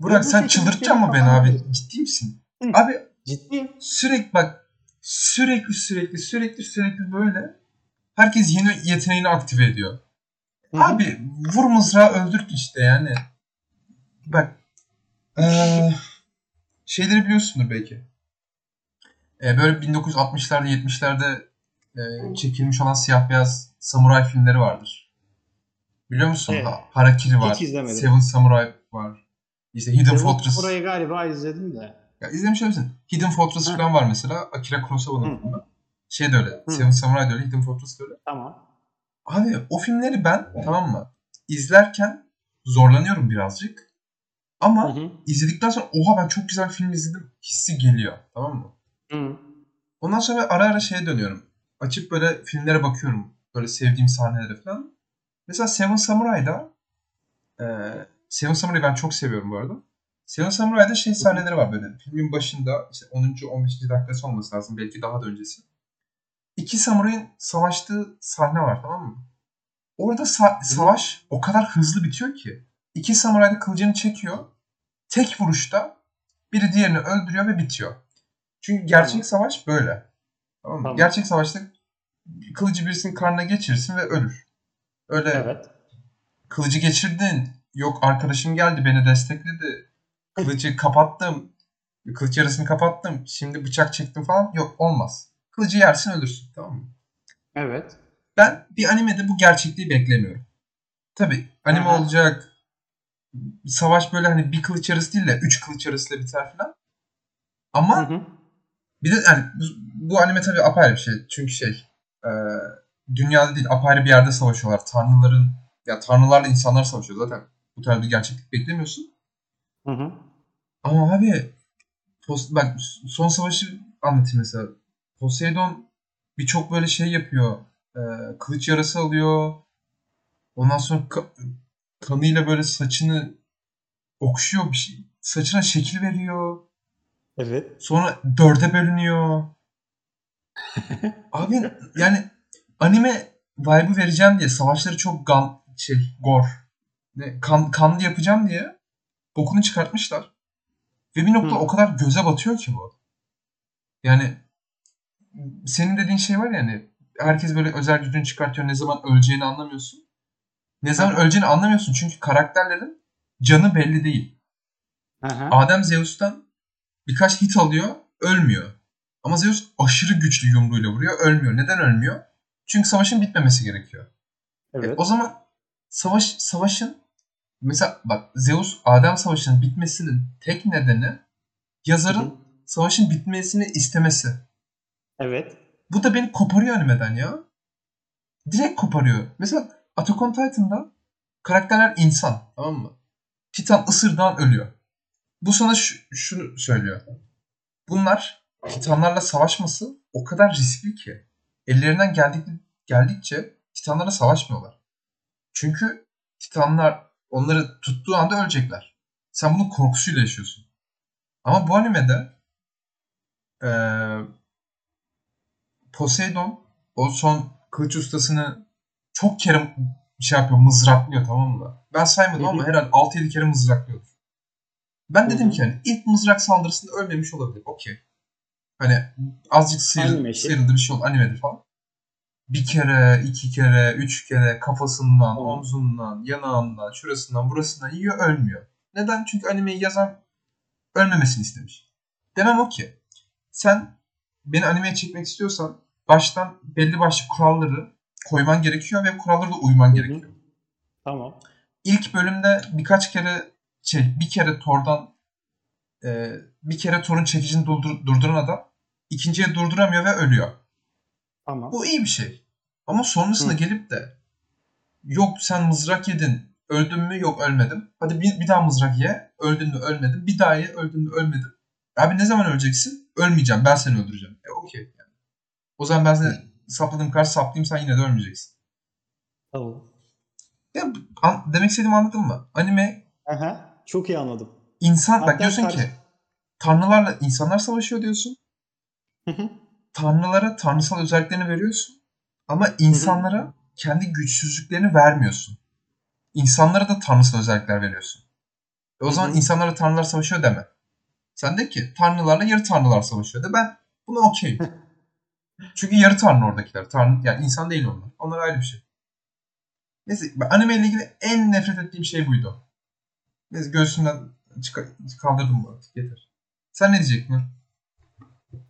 Burak bu sen çıldırtacaksın mı beni abi? Ciddi misin? Hı. Abi Ciddi. sürekli bak sürekli sürekli sürekli sürekli böyle herkes yeni yeteneğini aktive ediyor. Hı hı. Abi vur mızrağı öldürt işte yani. Bak eee, şeyleri biliyorsundur belki. Eee, böyle 1960'larda 70'lerde eee, çekilmiş olan siyah beyaz samuray filmleri vardır. Biliyor musun? Evet. Ha- Harakiri var. Hiç izlemedim. Seven Samurai var. İşte Hidden Fortress. Burayı galiba izledim de. Ya izlemiş misin? Hidden Fortress falan var mesela. Akira Kurosawa'nın filmi. Şey de öyle. Hı. Seven Samurai da öyle. Hidden Fortress da öyle. Tamam. Abi o filmleri ben tamam mı? izlerken zorlanıyorum birazcık. Ama Hı hı. izledikten sonra oha ben çok güzel bir film izledim hissi geliyor. Tamam mı? Hı. Ondan sonra ara ara şeye dönüyorum. Açıp böyle filmlere bakıyorum. Böyle sevdiğim sahnelere falan. Mesela Seven Samurai'da e, Seven Samurai'ı ben çok seviyorum bu arada. Seven Samurai'da şey sahneleri var böyle. Filmin başında işte 10. 15. dakikası olması lazım. Belki daha da öncesi. İki samurayın savaştığı sahne var tamam mı? Orada sa- savaş o kadar hızlı bitiyor ki. İki samuray da kılıcını çekiyor. Tek vuruşta biri diğerini öldürüyor ve bitiyor. Çünkü gerçek Tamam. savaş böyle. Tamam mı? Tamam. Gerçek savaşta kılıcı birisinin karnına geçirirsin ve ölür. Öyle Evet. kılıcı geçirdin. Yok arkadaşım geldi beni destekledi. Kılıcı kapattım. Kılıç yarısını kapattım. Şimdi bıçak çektim falan. Yok olmaz. Kılıcı yersin ölürsün tamam mı? Evet. Ben bir animede bu gerçekliği beklemiyorum. Tabi anime Aha. olacak. Savaş böyle hani bir kılıç yarısı değil de üç kılıç yarısıyla biter falan. Ama Hı hı. bir de yani bu, bu anime tabii apayrı bir şey. Çünkü şey e, dünyada değil apayrı bir yerde savaşıyorlar. Tanrıların ya tanrılarla insanlar savaşıyor zaten. Bu tarz bir gerçeklik beklemiyorsun. Hı hı. Ama abi Pos- bak son savaşı anlatayım mesela. Poseidon birçok böyle şey yapıyor. Ee, kılıç yarası alıyor. Ondan sonra ka- kanıyla böyle saçını okşuyor bir şey. Saçına şekil veriyor. Evet. Sonra dörde bölünüyor. Abi yani anime vibe'ı vereceğim diye savaşları çok gan şey gore. Ne, kan, kanlı yapacağım diye bokunu çıkartmışlar. Ve bir nokta Hı. o kadar göze batıyor ki bu. Yani senin dediğin şey var ya hani herkes böyle özel gücünü çıkartıyor ne zaman öleceğini anlamıyorsun. Ne zaman Hı. öleceğini anlamıyorsun çünkü karakterlerin canı belli değil. Hı. Adem Zeus'tan birkaç hit alıyor, ölmüyor. Ama Zeus aşırı güçlü yumruğuyla vuruyor, ölmüyor. Neden ölmüyor? Çünkü savaşın bitmemesi gerekiyor. E, Evet. o zaman savaş savaşın mesela bak Zeus Adem Savaşı'nın bitmesinin tek nedeni yazarın savaşın bitmesini istemesi. Evet. Bu da beni koparıyor animeden ya. Direkt koparıyor. Mesela Attack on Titan'da karakterler insan tamam mı? Titan ısırdan ölüyor. Bu sana şu- şunu söylüyor. Bunlar Titanlarla savaşması o kadar riskli ki. Ellerinden geldik, geldikçe Titanlarla savaşmıyorlar. Çünkü Titanlar onları tuttuğu anda ölecekler. Sen bunun korkusuyla yaşıyorsun. Ama bu animede eee Poseidon o son kılıç ustasını çok kere şey yapıyor, mızraklıyor tamam mı? Ben saymadım ama herhalde 6-7 kere mızraklıyor. Ben dedim ki hani ilk mızrak saldırısında ölmemiş olabilir. Okey. Hani azıcık sıyrı, Anime şey. sıyrıldı bir şey oldu animedir falan. Bir kere, iki kere, üç kere kafasından, Hı. omzundan, yanağından, şurasından, burasından yiyor ölmüyor. Neden? Çünkü animeyi yazan ölmemesini istemiş. Demem o ki sen beni animeye çekmek istiyorsan baştan belli başlı kuralları koyman gerekiyor ve kurallara da uyman gerekiyor. Tamam. İlk bölümde birkaç kere şey, bir kere Thor'dan e, bir kere Thor'un çekicini durdur- durduran adam ikinciye durduramıyor ve ölüyor. Tamam. Bu iyi bir şey. Ama sonrasında Hı. gelip de yok sen mızrak yedin öldün mü yok ölmedim. Hadi bir, bir daha mızrak ye öldün mü ölmedin. Bir daha ye öldün mü ölmedin. Abi ne zaman öleceksin? Ölmeyeceğim ben seni öldüreceğim. E okey. Yani. O zaman ben seni sapladığım kadar saplayayım sen yine de ölmeyeceksin. Tamam. Ya, an- demek istediğimi anladın mı? Anime Aha. Çok iyi anladım. insan bak diyorsun karşı- ki tanrılarla insanlar savaşıyor diyorsun. Hı hı. Tanrılara tanrısal özelliklerini veriyorsun. Ama insanlara kendi güçsüzlüklerini vermiyorsun. İnsanlara da tanrısal özellikler veriyorsun. E o zaman hı. insanlarla tanrılar savaşıyor deme. Sen de ki tanrılarla yarı tanrılar savaşıyor de ben buna okeyim. Çünkü yarı tanrı oradakiler. Tanrı, yani insan değil onlar. Onlar ayrı bir şey. Neyse anime ile ilgili en nefret ettiğim şey buydu. Neyse göğsümden çıkar, kaldırdım bu artık yeter. Sen ne diyecektin?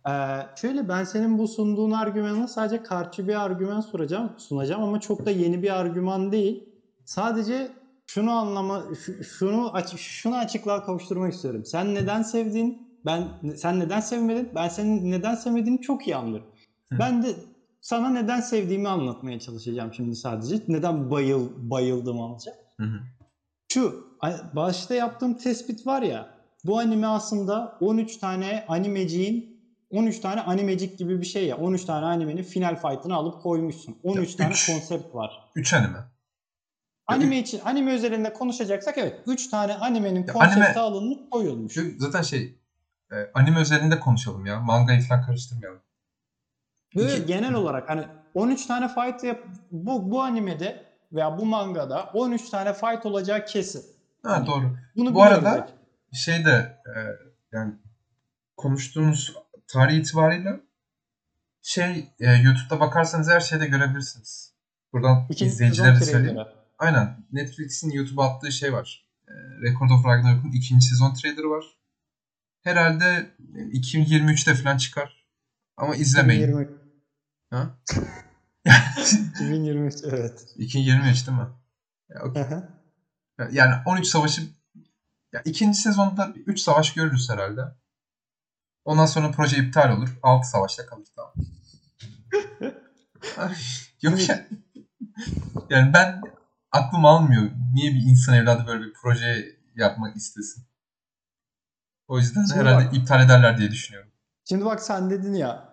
Ee, şöyle ben senin bu sunduğun argümanına sadece karşı bir argüman sunacağım, sunacağım ama çok da yeni bir argüman değil. Sadece şunu anlama, şu- şunu aç, şunu açıklığa kavuşturmak istiyorum. Sen neden sevdin? Ben sen neden sevmedin? Ben senin neden sevmediğini çok iyi anlıyorum. Hı. Ben de sana neden sevdiğimi anlatmaya çalışacağım şimdi sadece. Neden bayıl. Hı hı. Şu başta yaptığım tespit var ya bu anime aslında 13 tane animeciğin 13 tane animecik gibi bir şey ya. 13 tane animenin final fight'ını alıp koymuşsun. 13 Ya, tane üç. konsept var. Üç anime. Anime için anime üzerinde konuşacaksak evet 3 tane animenin Ya, konsepti anime- alınıp koyulmuş. Zaten şey e, anime özelinde konuşalım ya. Mangayı falan karıştırmayalım. Böyle iki- genel olarak hani 13 tane fight yap bu bu animede veya bu mangada 13 tane fight olacağı kesin. Ha doğru. Bunu Bu arada-. Şey de e, yani konuştuğumuz tarih itibariyle şey e, YouTube'da bakarsanız her şeyde görebilirsiniz. Buradan İkinci izleyicilere de söyleyeyim. trailer'ı. Aynen. Netflix'in YouTube'a attığı şey var. E, Record of Ragnarok'un ikinci sezon trailerı var. Herhalde 2023'te falan çıkar. Ama izlemeyin. 2023. Ha? 2023 evet. 2023 değil mi? Ya, okey. Yani 13 savaşı ya ikinci sezonda 3 savaş görürüz herhalde. Ondan sonra proje iptal olur. 6 savaşta kalır tamam. Yok ya. Yani ben aklım almıyor. Niye bir insan evladı böyle bir proje yapmak istesin? O yüzden Şimdi herhalde bak- iptal ederler diye düşünüyorum. Şimdi bak sen dedin ya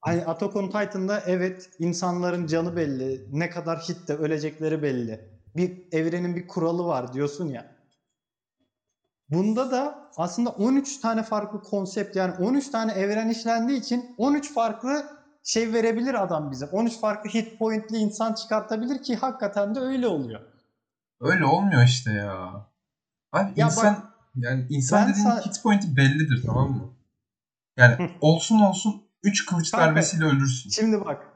hani Attack on Titan'da evet insanların canı belli. Ne kadar hitte ölecekleri belli. Bir evrenin bir kuralı var diyorsun ya. Bunda da aslında 13 tane farklı konsept yani 13 tane evren işlendiği için 13 farklı şey verebilir adam bize. 13 farklı hit pointli insan çıkartabilir ki hakikaten de öyle oluyor. Öyle olmuyor işte ya. Abi Ya insan yani insan dediğin sa- hit point'i bellidir tamam mı? Yani olsun olsun 3 kılıç darbesiyle ölürsün. Şimdi bak.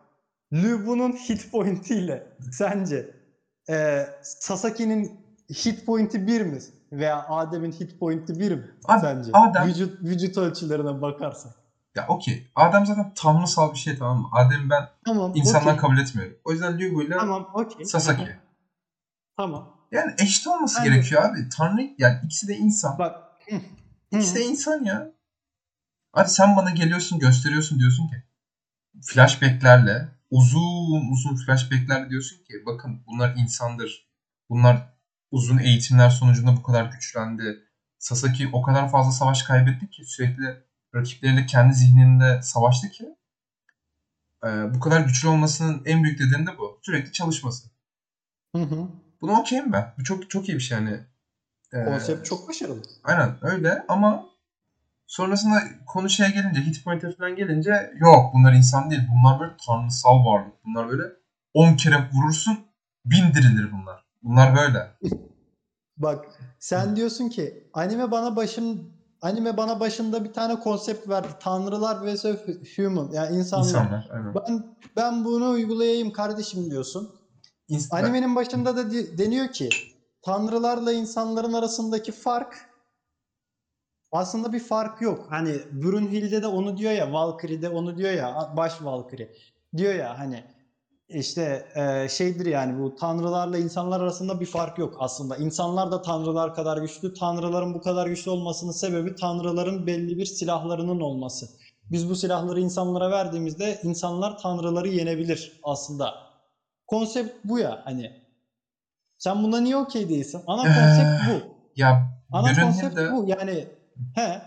Lubu'nun hit point'iyle sence e, Sasaki'nin hit point'i 1 mi? Veya Adem'in hit point'i 1 mi? Abi, sence? Adem- Vücut, vücut ölçülerine bakarsan. Ya okey. Adem zaten tanrısal bir şey tamam mı? Adem'i ben Tamam. insanlar okey. kabul etmiyorum. O yüzden Lugu ile Tamam okey. Sasaki. Tamam. Yani eşit olması Aynen. gerekiyor abi. Tanrı yani ikisi de insan. Bak. Hı. İşte insan ya. Hadi sen bana geliyorsun gösteriyorsun diyorsun ki flashbacklerle uzun uzun flashbacklerle diyorsun ki bakın bunlar insandır. Bunlar uzun eğitimler sonucunda bu kadar güçlendi. Sasaki o kadar fazla savaş kaybetti ki sürekli rakipleriyle kendi zihninde savaştı ki e, bu kadar güçlü olmasının en büyük nedeni de bu. Sürekli çalışması. Hı hı. Buna okeyim ben. Bu çok çok iyi bir şey yani. E, Konsept çok başarılı. Aynen öyle ama sonrasında konu şeye gelince, hit point'e falan gelince yok bunlar insan değil. Bunlar böyle tanrısal varlık. Bunlar böyle 10 kere vurursun bin dirilir bunlar. Bunlar böyle. Bak sen diyorsun ki anime bana başım anime bana başında bir tane konsept verdi. Tanrılar vs human yani insanlar. İnsanlar. Ben ben bunu uygulayayım kardeşim diyorsun. İns- Animenin başında da di- deniyor ki tanrılarla insanların arasındaki fark aslında bir fark yok. Hani Brunhilde de onu diyor ya, Valkyrie de onu diyor ya, baş Valkyrie diyor ya hani işte e, şeydir yani bu tanrılarla insanlar arasında bir fark yok aslında. İnsanlar da tanrılar kadar güçlü. Tanrıların bu kadar güçlü olmasının sebebi tanrıların belli bir silahlarının olması. Biz bu silahları insanlara verdiğimizde insanlar tanrıları yenebilir aslında. Konsept bu ya hani. Sen buna niye okey değilsin? Ana konsept bu. Ya Ana konsept bu. Yani he.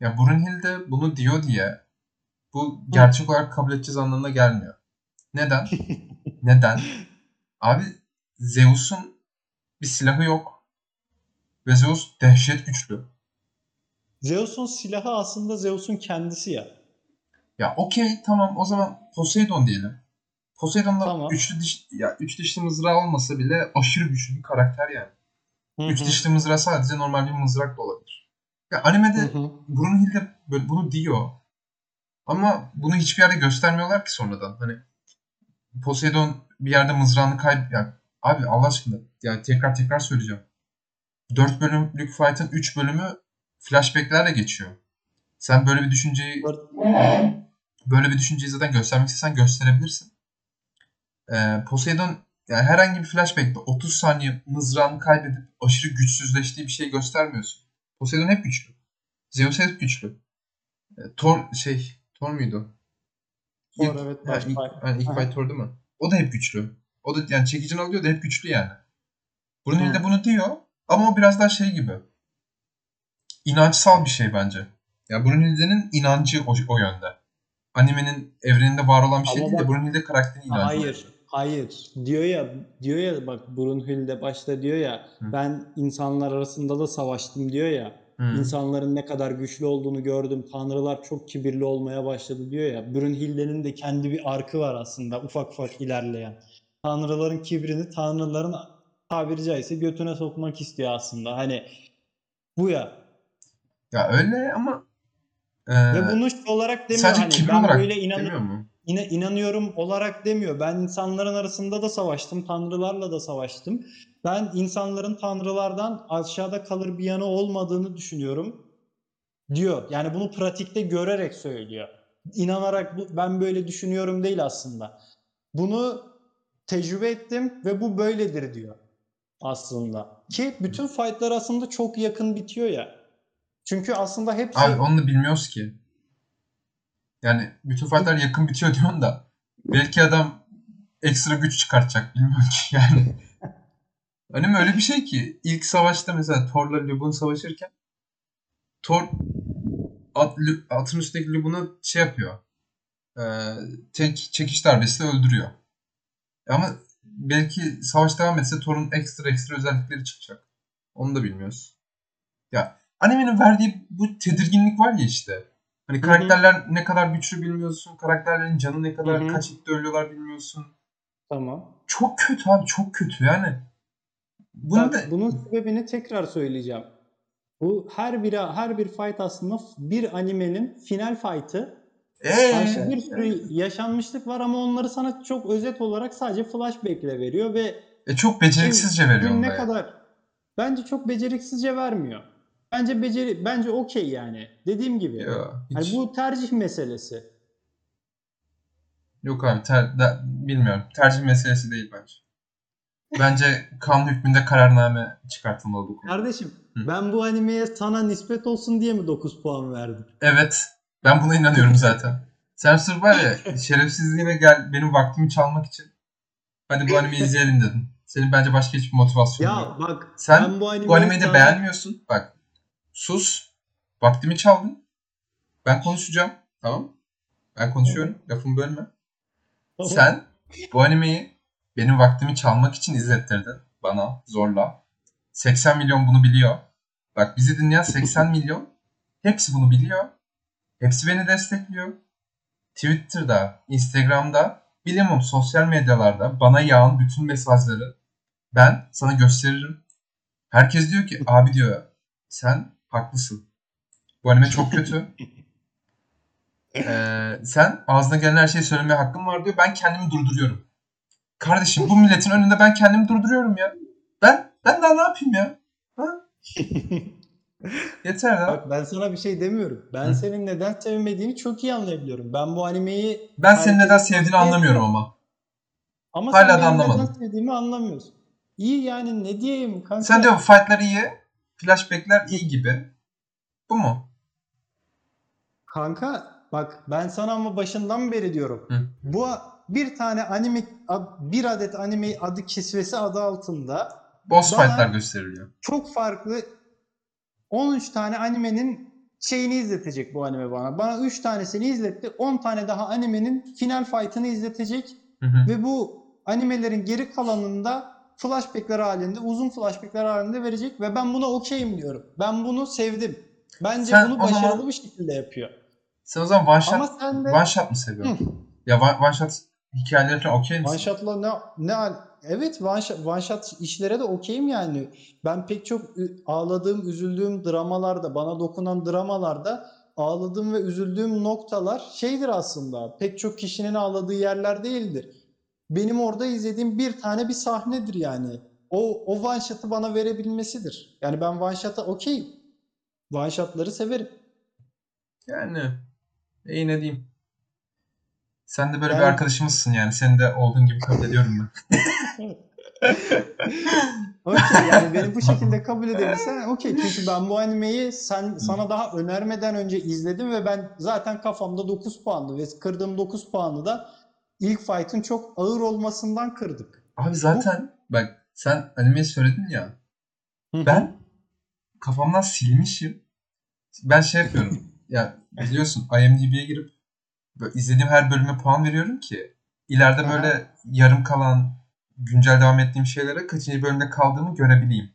ya Brunhilde bunu diyor diye bu gerçek olarak kabul edeceğiz anlamına gelmiyor. Neden? Neden? Abi Zeus'un bir silahı yok. Ve Zeus dehşet güçlü. Zeus'un silahı aslında Zeus'un kendisi ya. Ya okey tamam o zaman Poseidon diyelim. Poseidon'da Tamam. üçlü diş ya üç dişli mızrağı olmasa bile aşırı güçlü bir karakter yani. Hı Üç dişli mızrağı sadece normal bir mızrak da olabilir. Ya animede. Brunhilde böyle bunu diyor. Ama bunu hiçbir yerde göstermiyorlar ki sonradan. Hani Poseidon bir yerde mızrağını kayb... Ya, abi Allah aşkına yani tekrar tekrar söyleyeceğim. 4 bölümlük fight'ın 3 bölümü flashbacklerle geçiyor. Sen böyle bir düşünceyi böyle bir düşünceyi zaten göstermek istesen gösterebilirsin. Ee, Poseidon yani herhangi bir flashback'te 30 saniye mızrağını kaybedip aşırı güçsüzleştiği bir şey göstermiyorsun. Poseidon hep güçlü. Zeus hep güçlü. Ee, Thor şey Thor muydu? İlk- evet, ha, baş ilk, yani ilk değil mi? O da hep güçlü. O da yani çekicini alıyor da hep güçlü yani. Brunhilde bunu diyor ama o biraz daha şey gibi. İnançsal bir şey bence. Ya Brunhilde'nin inancı o, o yönde. Animenin evreninde var olan bir şey Ama değil de Brunhilde karakterin inancı. Hayır, hayır. Diyor ya, diyor ya bak Brunhilde başta diyor ya, Hı. ben insanlar arasında da savaştım diyor ya. Hı. İnsanların ne kadar güçlü olduğunu gördüm. Tanrılar çok kibirli olmaya başladı diyor ya. Brunhilde'nin de kendi bir arkı var aslında ufak ufak ilerleyen. Tanrıların kibrini tanrıların tabiri caizse götüne sokmak istiyor aslında. Hani bu ya. Ya öyle ama e, Ve bunu şey olarak demiyor sadece hani kibir ben olarak böyle inanıyorum. demiyor mu? Yine inanıyorum olarak demiyor. Ben insanların arasında da savaştım, tanrılarla da savaştım. Ben insanların tanrılardan aşağıda kalır bir yanı olmadığını düşünüyorum diyor. Yani bunu pratikte görerek söylüyor. İnanarak bu, ben böyle düşünüyorum değil aslında. Bunu tecrübe ettim ve bu böyledir diyor aslında. Ki bütün fightlar aslında çok yakın bitiyor ya. Çünkü aslında hepsi Abi onu da bilmiyoruz ki. Yani bütün fightlar yakın bitiyor diyorsun da belki adam ekstra güç çıkartacak bilmiyorum ki yani. Anime öyle bir şey ki ilk savaşta mesela Thor'la Lubun savaşırken Thor at, atın üstündeki Lubun'u şey yapıyor. E, tek çekiş darbesiyle öldürüyor. Ama belki savaş devam etse Thor'un ekstra ekstra özellikleri çıkacak. Onu da bilmiyoruz. Ya animenin verdiği bu tedirginlik var ya işte. Hani karakterler ne kadar güçlü bilmiyorsun. Karakterlerin canı ne kadar Hı hı. kaç hitte ölüyorlar bilmiyorsun. tamam. Çok kötü abi çok kötü yani. Bunu Bak, da bunun sebebini tekrar söyleyeceğim. Bu her bir her bir fight aslında bir animenin final fight'ı. Ee, Karşı bir sürü yaşanmışlık var ama onları sana çok özet olarak sadece flashback ile veriyor ve e, çok beceriksizce veriyor ne da ya. kadar bence çok beceriksizce vermiyor. Bence beceri bence okey yani. Dediğim gibi. Yo, hiç. Hani bu tercih meselesi. Yok abi ter, de- bilmiyorum. Tercih meselesi değil bence. Bence kanun hükmünde kararname çıkartılmalı bu konuda. Kardeşim Ben bu animeye sana nispet olsun diye mi 9 puan verdim? Evet. Ben buna inanıyorum zaten. Sen sırf var ya şerefsizliğine gel benim vaktimi çalmak için. Hadi bu animeyi izleyelim dedin. Senin bence başka hiçbir motivasyonun yok. Ya bak Sen ben bu animeyi, Bu animeyi de sana- beğenmiyorsun. Bak. Sus. Vaktimi çaldın. Ben konuşacağım. Tamam. Ben konuşuyorum. Lafımı bölme. Sen bu animeyi benim vaktimi çalmak için izlettirdin. Bana zorla. 80 milyon bunu biliyor. Bak bizi dinleyen 80 milyon. Hepsi bunu biliyor. Hepsi beni destekliyor. Twitter'da, Instagram'da, bilemem sosyal medyalarda bana yağan bütün mesajları ben sana gösteririm. Herkes diyor ki abi diyor sen haklısın. Bu anime çok kötü. Ee, sen ağzına gelen her şeyi söylemeye hakkın var diyor. Ben kendimi durduruyorum. Kardeşim bu milletin önünde ben kendimi durduruyorum ya. Ben ben daha ne yapayım ya? Ha? Yeter ya. Bak ben sana bir şey demiyorum. Ben Hı. senin neden sevmediğini çok iyi anlayabiliyorum. Ben bu animeyi Ben senin neden sevdiğini anlamıyorum ama. Ama Hala sen da neden sevdiğimi anlamıyorsun. İyi yani ne diyeyim kanka. Sen diyor fightlar iyi, flashbackler iyi gibi. Bu mu? Kanka bak ben sana ama başından beri diyorum. Hı. Bu bir tane anime bir adet anime adı kisvesi adı altında Boss fightlar gösteriliyor. çok farklı 13 tane animenin şeyini izletecek bu anime bana. Bana 3 tanesini izletti. 10 tane daha animenin final fight'ını izletecek. Hı hı. Ve bu animelerin geri kalanında flashbackler halinde, uzun flashbackler halinde verecek ve ben buna okeyim diyorum. Ben bunu sevdim. Bence Sen bunu o zaman- başarılı bir şekilde yapıyor. Sen o zaman one shot, Ama sen de one shot mı seviyorsun? Ya one, one shot hikayeleri falan okey misin? one shot'la ne ne Evet one shot, one shot işlere de okeyim yani. Ben pek çok ağladığım, üzüldüğüm dramalarda, bana dokunan dramalarda ağladığım ve üzüldüğüm noktalar şeydir aslında. Pek çok kişinin ağladığı yerler değildir. Benim orada izlediğim bir tane bir sahnedir yani. O, o one shot'ı bana verebilmesidir. Yani ben one shot'a okeyim. One shot'ları severim. Yani iyi ne diyeyim. Sen de böyle bir Yani- arkadaşımızsın yani. Senin de olduğun gibi kabul ediyorum ben. Okey yani beni bu şekilde kabul edebilirsen okey. Çünkü ben bu animeyi sen sana daha önermeden önce izledim ve ben zaten kafamda 9 puandı ve kırdığım 9 puanı da ilk fight'ın çok ağır olmasından kırdık. Abi zaten bak sen animeyi söyledin ya. Ben kafamdan silmişim. Ben şey yapıyorum. ya biliyorsun IMDb'ye girip böyle izlediğim her bölüme puan veriyorum ki ileride Aha. böyle yarım kalan güncel devam ettiğim şeylere kaçıncı bölümde kaldığımı görebileyim.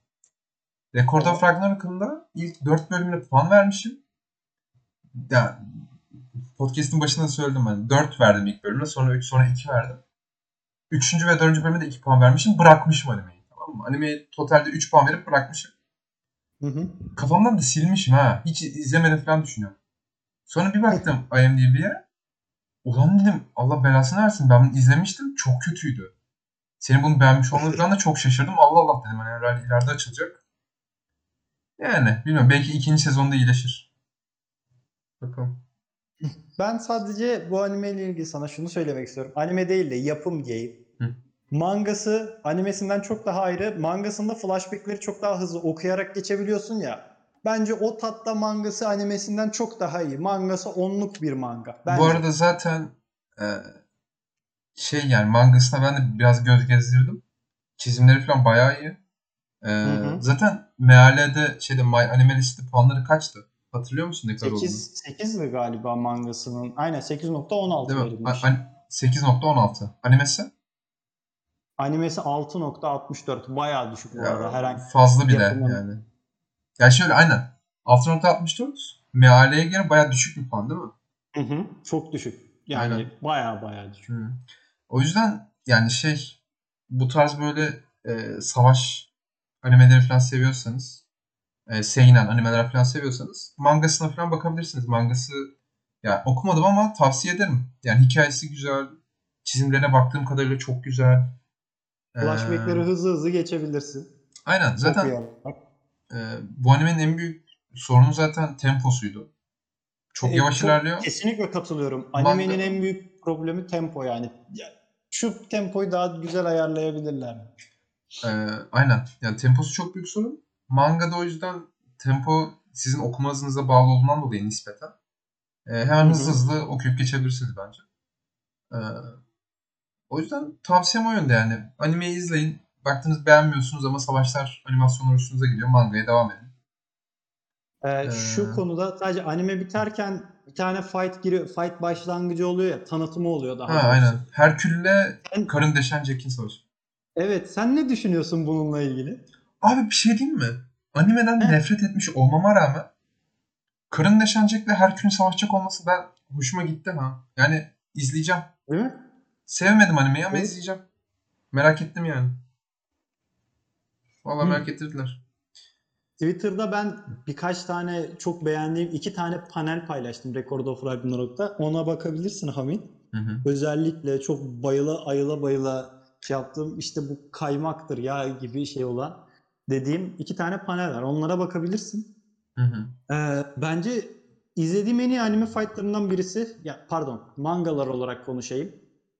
Record of Ragnarok'unda ilk 4 bölümüne puan vermişim. Ya podcast'in başında da söyledim ben. 4 verdim ilk bölümde sonra 3 sonra 2 verdim. 3. ve 4. bölüme de 2 puan vermişim. Bırakmışım animeyi. Tamam mı? Animeyi totalde 3 puan verip bırakmışım. Hı hı. Kafamdan da silmişim ha. Hiç izlemedim falan düşünüyorum. Sonra bir baktım IMDb'ye. Ulan dedim Allah belasını versin. Ben bunu izlemiştim. Çok kötüydü. Senin bunu beğenmiş olmanı falan da çok şaşırdım. Allah Allah dedim. Hani herhalde ileride açılacak. Yani bilmiyorum. Belki ikinci sezonda iyileşir. Bakalım. Ben sadece bu anime ile ilgili sana şunu söylemek istiyorum. Anime değil de yapım diyeyim. Hı. Mangası animesinden çok daha ayrı. Mangasında flashbackleri çok daha hızlı okuyarak geçebiliyorsun ya. Bence o tatta mangası animesinden çok daha iyi. Mangası onluk bir manga. Bence. Bu arada zaten e, şey yani mangasına ben de biraz göz gezdirdim. Çizimleri falan bayağı iyi. E, hı. Zaten mealede şeyde My Anime List'te puanları kaçtı? Hatırlıyor musun ne kadar olduğunu? 8 8'di galiba mangasının. Aynen 8.16 Değil mi? verilmiş. An- 8.16. Animesi? Animesi 6.64. Bayağı düşük bu Ya, arada. Herhangi fazla bile yapımın- yani. Ya şöyle aynen. 6.64 mealeye göre bayağı düşük bir puan değil mi? Hı hı. Çok düşük. Yani Aynen. bayağı bayağı düşük. Hı. O yüzden yani şey bu tarz böyle e, savaş animeleri falan seviyorsanız e, seinen animeler falan seviyorsanız mangasına falan bakabilirsiniz. Mangası ya okumadım ama tavsiye ederim. Yani hikayesi güzel. Çizimlerine baktığım kadarıyla çok güzel. Ee, Flashback'leri hızlı hızlı geçebilirsin. aynen zaten Okuyarak. E, bu animenin en büyük sorunu zaten temposuydu. Çok E, yavaş ilerliyor. Kesinlikle katılıyorum. Manga- Animenin en büyük problemi tempo yani. Ya, Şu tempoyu daha güzel ayarlayabilirler. Ee, aynen. Yani temposu çok büyük sorun. mangada o yüzden tempo sizin okuma hızınıza bağlı olduğundan dolayı nispeten. e, hemen Hı hı. hızlı hızlı okuyup geçebilirsiniz bence. E, o yüzden tavsiyem o yönde yani. Animeyi izleyin. Baktınız beğenmiyorsunuz ama savaşlar animasyonlar hoşunuza gidiyor. Mangaya devam edin. Ee, şu Ee, konuda sadece anime biterken bir tane fight giriyor, fight başlangıcı oluyor ya, tanıtımı oluyor daha Ha doğrusu. aynen. Herkül'le Sen- karın deşen Jack'in savaşı. Evet, sen ne düşünüyorsun bununla ilgili? Abi bir şey diyeyim mi? Animeden He. nefret etmiş olmama rağmen karın deşen Jack'le Herkül'ün savaşacak olması ben hoşuma gitti ha. Yani izleyeceğim. Değil mi? Sevmedim animeyi ama Evet. izleyeceğim. Merak ettim yani. Vallahi Hı. merak ettirdiler. Twitter'da ben birkaç tane çok beğendiğim iki tane panel paylaştım Record of Ragnarok'ta. Ona bakabilirsin Hamit. Hı hı. Özellikle çok bayıla ayıla bayıla yaptım. İşte bu kaymaktır ya gibi şey olan dediğim iki tane panel var. Onlara bakabilirsin. Hı hı. Ee, bence izlediğim en iyi anime fightlarından birisi, ya pardon, mangalar olarak konuşayım.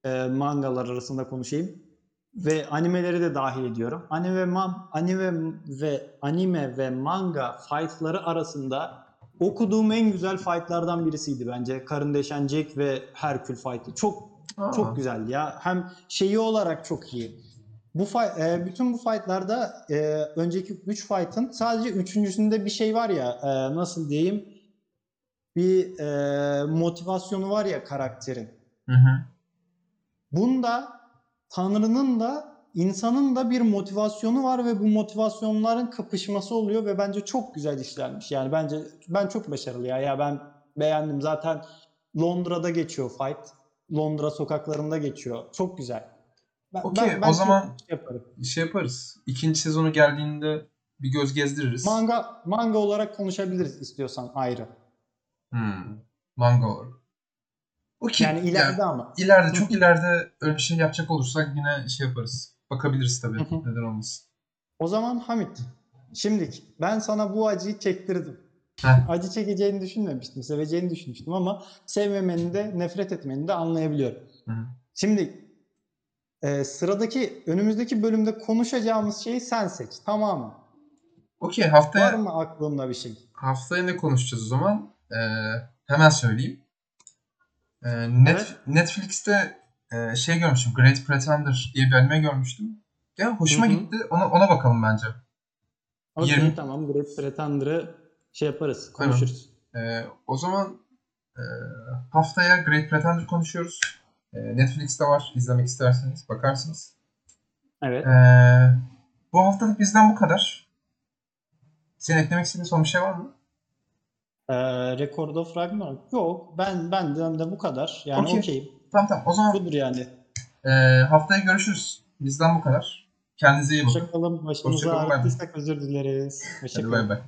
Ee, mangalar arasında konuşayım ve animeleri de dahil ediyorum. Anime man, anime ve anime ve manga fightları arasında okuduğum en güzel fightlardan birisiydi bence. Karın Deşen Jack ve Herkül fight'ı. Çok Aa. çok güzeldi ya. Hem şeyi olarak çok iyi. Bu fight, e, bütün bu fightlarda e, önceki 3 fight'ın sadece üçüncüsünde bir şey var ya e, nasıl diyeyim bir e, motivasyonu var ya karakterin. Hı hı. Bunda Tanrı'nın da insanın da bir motivasyonu var ve bu motivasyonların kapışması oluyor ve bence çok güzel işlenmiş. Yani bence ben çok başarılı ya. Ya ben beğendim. Zaten Londra'da geçiyor fight. Londra sokaklarında geçiyor. Çok güzel. Ben, Okey, o zaman- şey yaparım. Şey yaparız. İkinci sezonu geldiğinde bir göz gezdiririz. Manga manga olarak konuşabiliriz istiyorsan ayrı. Hmm. Manga olur. Okey. Yani ileride ama. İleride çok ileride öyle bir şey yapacak olursak yine şey yaparız. Bakabiliriz tabii. Hı hı. Neden olmasın. O zaman Hamit, şimdilik ben sana bu acıyı çektirdim. Heh. Acı çekeceğini düşünmemiştim, seveceğini düşünmüştüm ama sevmemeni de nefret etmeni de anlayabiliyorum. Hı. Şimdi e, sıradaki önümüzdeki bölümde konuşacağımız şeyi sen seç. Tamam mı? Okey Var haftaya mı aklında bir şey? haftaya ne konuşacağız o zaman? Ee, hemen söyleyeyim. Ee, Net, Evet. Netflix'te e, şey görmüştüm. Great Pretender diye bir anime görmüştüm. Ya hoşuma Hı hı. gitti. Ona ona bakalım bence. Okey 20 tamam. Great Pretender'ı şey yaparız, konuşuruz. Ee, o zaman e, haftaya Great Pretender konuşuyoruz. Ee, Netflix'te var. İzlemek isterseniz bakarsınız. Evet. Ee, bu haftalık bizden bu kadar. Senin eklemek istediğin son bir şey var mı? Ee, Record of Ragnarok. Yok. Ben benden de bu kadar. Yani Okey. okeyim. Tamam tamam. O zaman Budur yani. e, haftaya görüşürüz. Bizden bu kadar. Kendinize iyi bakın. Hoşçakalın. Başımıza Hoşça ağrıttıysak özür dileriz. Hadi Hoşçakalın. bay bay.